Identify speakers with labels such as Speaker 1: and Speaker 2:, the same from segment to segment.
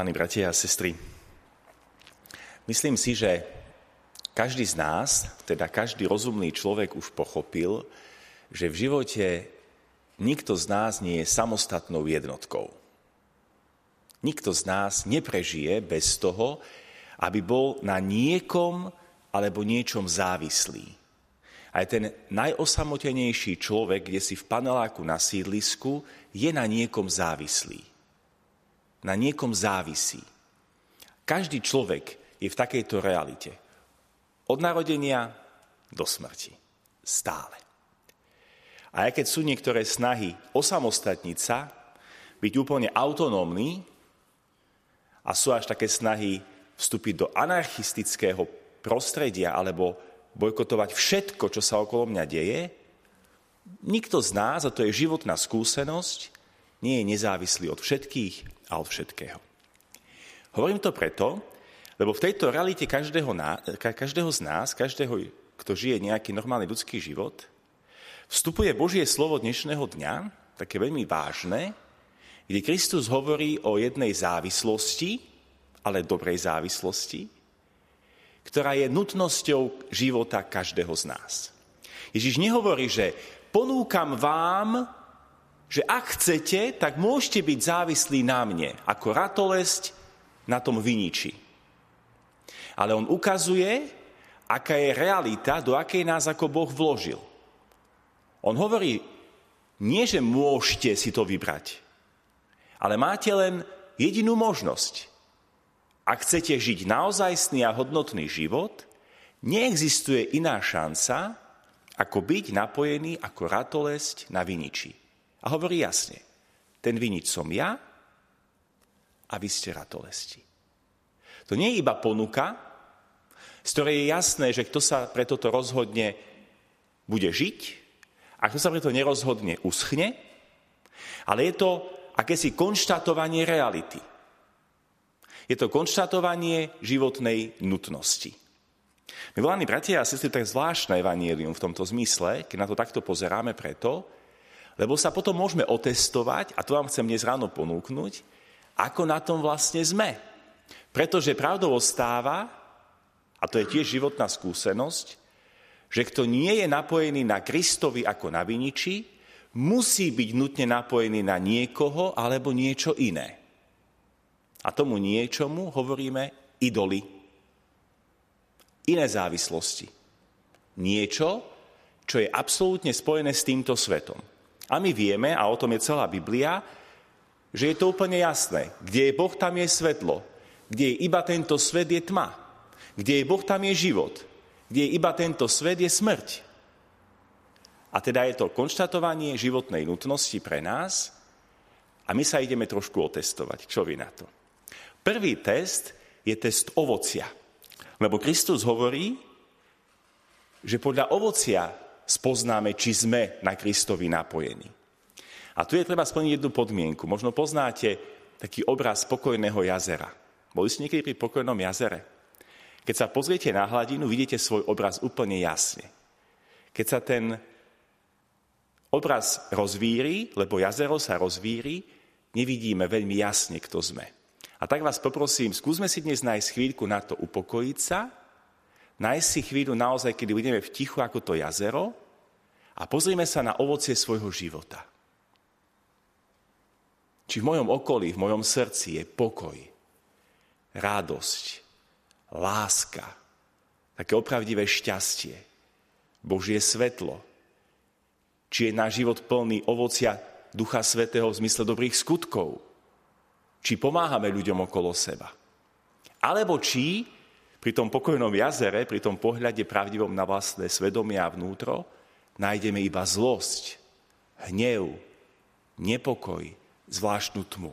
Speaker 1: Milovaní bratia a sestry, myslím si, že každý z nás, teda každý rozumný človek už pochopil, že v živote nikto z nás nie je samostatnou jednotkou. Nikto z nás neprežije bez toho, aby bol na niekom alebo niečom závislý. Aj ten najosamotenejší človek, kde si v paneláku na sídlisku, je na niekom závislý. Na niekom závisí. Každý človek je v takejto realite. Od narodenia do smrti. Stále. A aj keď sú niektoré snahy osamostatniť sa, byť úplne autonómny, a sú až také snahy vstúpiť do anarchistického prostredia alebo bojkotovať všetko, čo sa okolo mňa deje, nikto z nás, a to je životná skúsenosť, nie je nezávislý od všetkých a všetkého. Hovorím to preto, lebo v tejto realite každého, každého z nás, každého, kto žije nejaký normálny ľudský život, vstupuje Božie slovo dnešného dňa, také veľmi vážne, kde Kristus hovorí o jednej závislosti, ale dobrej závislosti, ktorá je nutnosťou života každého z nás. Ježiš nehovorí, že ponúkam vám, že ak chcete, tak môžete byť závislí na mne, ako ratolesť na tom viniči ale on ukazuje, aká je realita, do akej nás ako Boh vložil. On hovorí, nie, že môžete si to vybrať, ale máte len jedinú možnosť. Ak chcete žiť naozajstný a hodnotný život, neexistuje iná šanca, ako byť napojený ako ratolesť na viniči. A hovorí jasne, ten vinič som ja a vy ste ratolesti. To nie je iba ponuka, z ktorej je jasné, že kto sa pre toto rozhodne, bude žiť a kto sa pre to nerozhodne, uschne. Ale je to akési konštatovanie reality. Je to konštatovanie životnej nutnosti. Milovaní bratia a sestry, tak zvláštne evanielium v tomto zmysle, keď na to takto pozeráme preto, lebo sa potom môžeme otestovať, a to vám chcem dnes ráno ponúknuť, ako na tom vlastne sme. Pretože pravdou ostáva, a to je tiež životná skúsenosť, že kto nie je napojený na Kristovi ako na viniči, musí byť nutne napojený na niekoho alebo niečo iné. A tomu niečomu hovoríme idoly. Iné závislosti. Niečo, čo je absolútne spojené s týmto svetom. A my vieme, a o tom je celá Biblia, že je to úplne jasné. Kde je Boh, tam je svetlo. Kde je iba tento svet, je tma. Kde je Boh, tam je život. Kde je iba tento svet, je smrť. A teda je to konštatovanie životnej nutnosti pre nás a my sa ideme trošku otestovať. Čo vy na to? Prvý test je test ovocia. Lebo Kristus hovorí, že podľa ovocia spoznáme, či sme na Kristovi napojení. A tu je treba splniť jednu podmienku. Možno poznáte taký obraz spokojného jazera. Boli ste niekedy pri pokojnom jazere? Keď sa pozriete na hladinu, vidíte svoj obraz úplne jasne. Keď sa ten obraz rozvíri, lebo jazero sa rozvíri, nevidíme veľmi jasne, kto sme. A tak vás poprosím, skúsme si dnes nájsť chvíľku na to upokojiť sa, nájsť si chvíľu naozaj, kedy budeme v tichu ako to jazero a pozrime sa na ovocie svojho života. Či v mojom okolí, v mojom srdci je pokoj, radosť, láska, také opravdivé šťastie, Božie svetlo, či je náš život plný ovocia Ducha Svetého v zmysle dobrých skutkov, či pomáhame ľuďom okolo seba. Alebo či pri tom pokojnom jazere, pri tom pohľade pravdivom na vlastné svedomie a vnútro, nájdeme iba zlosť, hnev, nepokoj, zvláštnu tmu.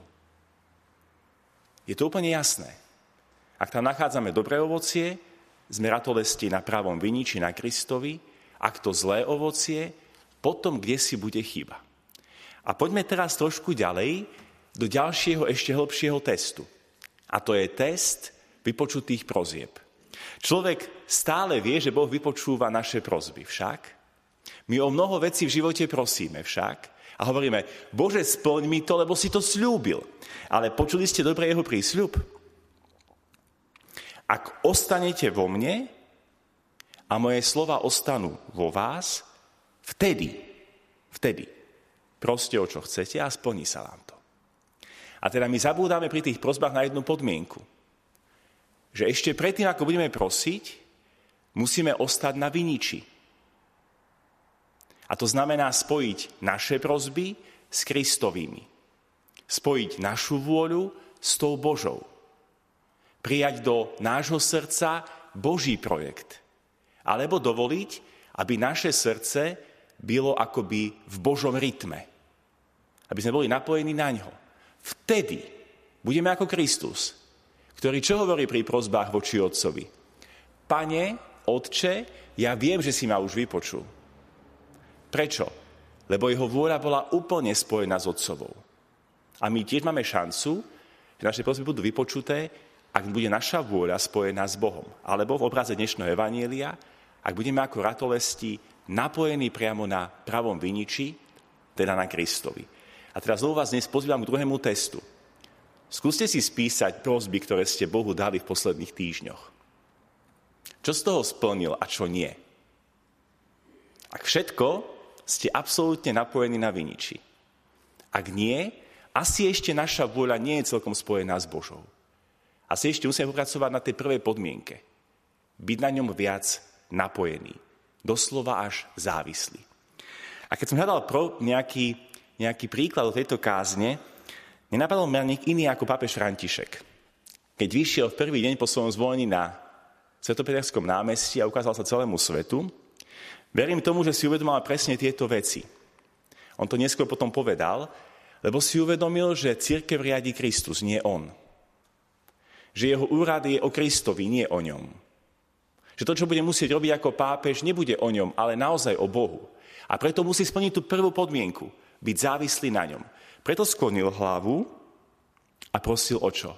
Speaker 1: Je to úplne jasné. Ak tam nachádzame dobré ovocie, sme ratolesti na pravom vini či na Kristovi, ak to zlé ovocie, potom kde si bude chyba. A poďme teraz trošku ďalej do ďalšieho ešte hĺbšieho testu. A to je test vypočutých prozieb. Človek stále vie, že Boh vypočúva naše prozby však. My o mnoho vecí v živote prosíme však A hovoríme, Bože, splň mi to, lebo si to slúbil. Ale počuli ste dobre jeho prísľub? Ak ostanete vo mne a moje slova ostanú vo vás, vtedy, vtedy proste o čo chcete a splní sa vám to. A teda my zabúdame pri tých prozbách na jednu podmienku. Že ešte predtým, ako budeme prosiť, musíme ostať na viniči. A to znamená spojiť naše prozby s Kristovými. Spojiť našu vôľu s tou Božou. Prijať do nášho srdca Boží projekt. Alebo dovoliť, aby naše srdce bylo akoby v Božom rytme. Aby sme boli napojení na ňo. Vtedy budeme ako Kristus, ktorý čo hovorí pri prozbách voči Otcovi? Pane, Otče, ja viem, že si ma už vypočul. Prečo? Lebo jeho vôľa bola úplne spojená s Otcovou. A my tiež máme šancu, že naše prosby budú vypočuté, ak bude naša vôľa spojená s Bohom. Alebo v obraze dnešného Evanielia, ak budeme ako ratolesti napojení priamo na pravom viniči, teda na Kristovi. A teraz znovu vás dnes pozývam k druhému testu. Skúste si spísať prosby, ktoré ste Bohu dali v posledných týždňoch. Čo z toho splnil a čo nie? Ak všetko, ste absolútne napojení na viniči. Ak nie, asi ešte naša vôľa nie je celkom spojená s Božou. Asi ešte musíme popracovať na tej prvej podmienke. Byť na ňom viac napojený. Doslova až závislý. A keď som hľadal pro nejaký, nejaký príklad do tejto kázne, nenapadol mňa nik iný ako pápež František. Keď vyšiel v prvý deň po svojom zvolení na Svetopeterskom námestí a ukázal sa celému svetu, Verím tomu, že si uvedomal presne tieto veci. On to neskôr potom povedal, lebo si uvedomil, že církev riadi Kristus, nie on. Že jeho úrad je o Kristovi, nie o ňom. Že to, čo bude musieť robiť ako pápež, nebude o ňom, ale naozaj o Bohu. A preto musí splniť tú prvú podmienku, byť závislý na ňom. Preto sklonil hlavu a prosil o čo?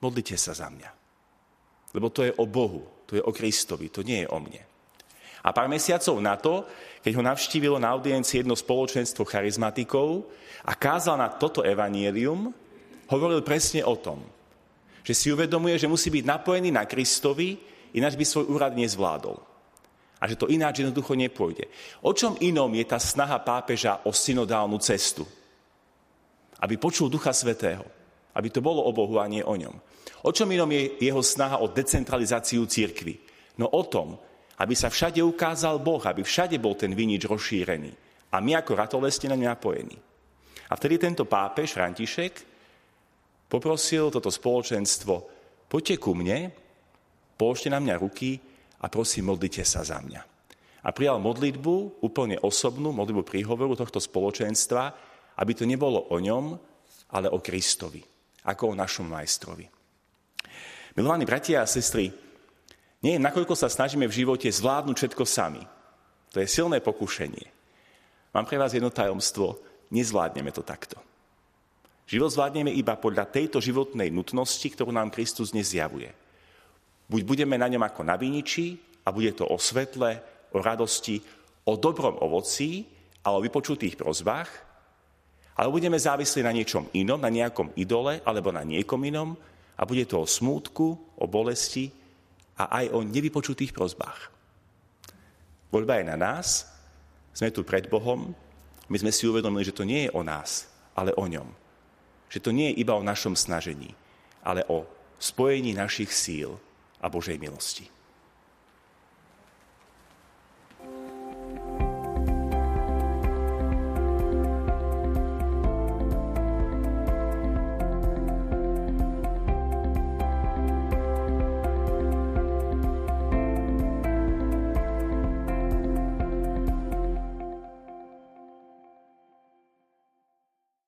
Speaker 1: Modlite sa za mňa. Lebo to je o Bohu, to je o Kristovi, to nie je o mne. A pár mesiacov na to, keď ho navštívilo na audiencii jedno spoločenstvo charizmatikov a kázal na toto evanielium, hovoril presne o tom, že si uvedomuje, že musí byť napojený na Kristovi, ináč by svoj úrad nezvládol. A že to ináč jednoducho nepôjde. O čom inom je tá snaha pápeža o synodálnu cestu? Aby počul Ducha Svetého. Aby to bolo o Bohu a nie o ňom. O čom inom je jeho snaha o decentralizáciu církvy? No o tom, aby sa všade ukázal Boh, aby všade bol ten vinič rozšírený. A my ako ratolesti na ňu napojení. A vtedy tento pápež František poprosil toto spoločenstvo, poďte ku mne, položte na mňa ruky a prosím, modlite sa za mňa. A prijal modlitbu, úplne osobnú modlitbu príhovoru tohto spoločenstva, aby to nebolo o ňom, ale o Kristovi, ako o našom majstrovi. Milovaní bratia a sestry, nie nakoľko sa snažíme v živote zvládnuť všetko sami. To je silné pokušenie. Mám pre vás jedno tajomstvo. Nezvládneme to takto. Život zvládneme iba podľa tejto životnej nutnosti, ktorú nám Kristus nezjavuje. Buď budeme na ňom ako na viniči a bude to o svetle, o radosti, o dobrom ovocí a o vypočutých prozbách, ale budeme závislí na niečom inom, na nejakom idole alebo na niekom inom a bude to o smútku, o bolesti a aj o nevypočutých prozbách. Voľba je na nás, sme tu pred Bohom, my sme si uvedomili, že to nie je o nás, ale o ňom. Že to nie je iba o našom snažení, ale o spojení našich síl a Božej milosti.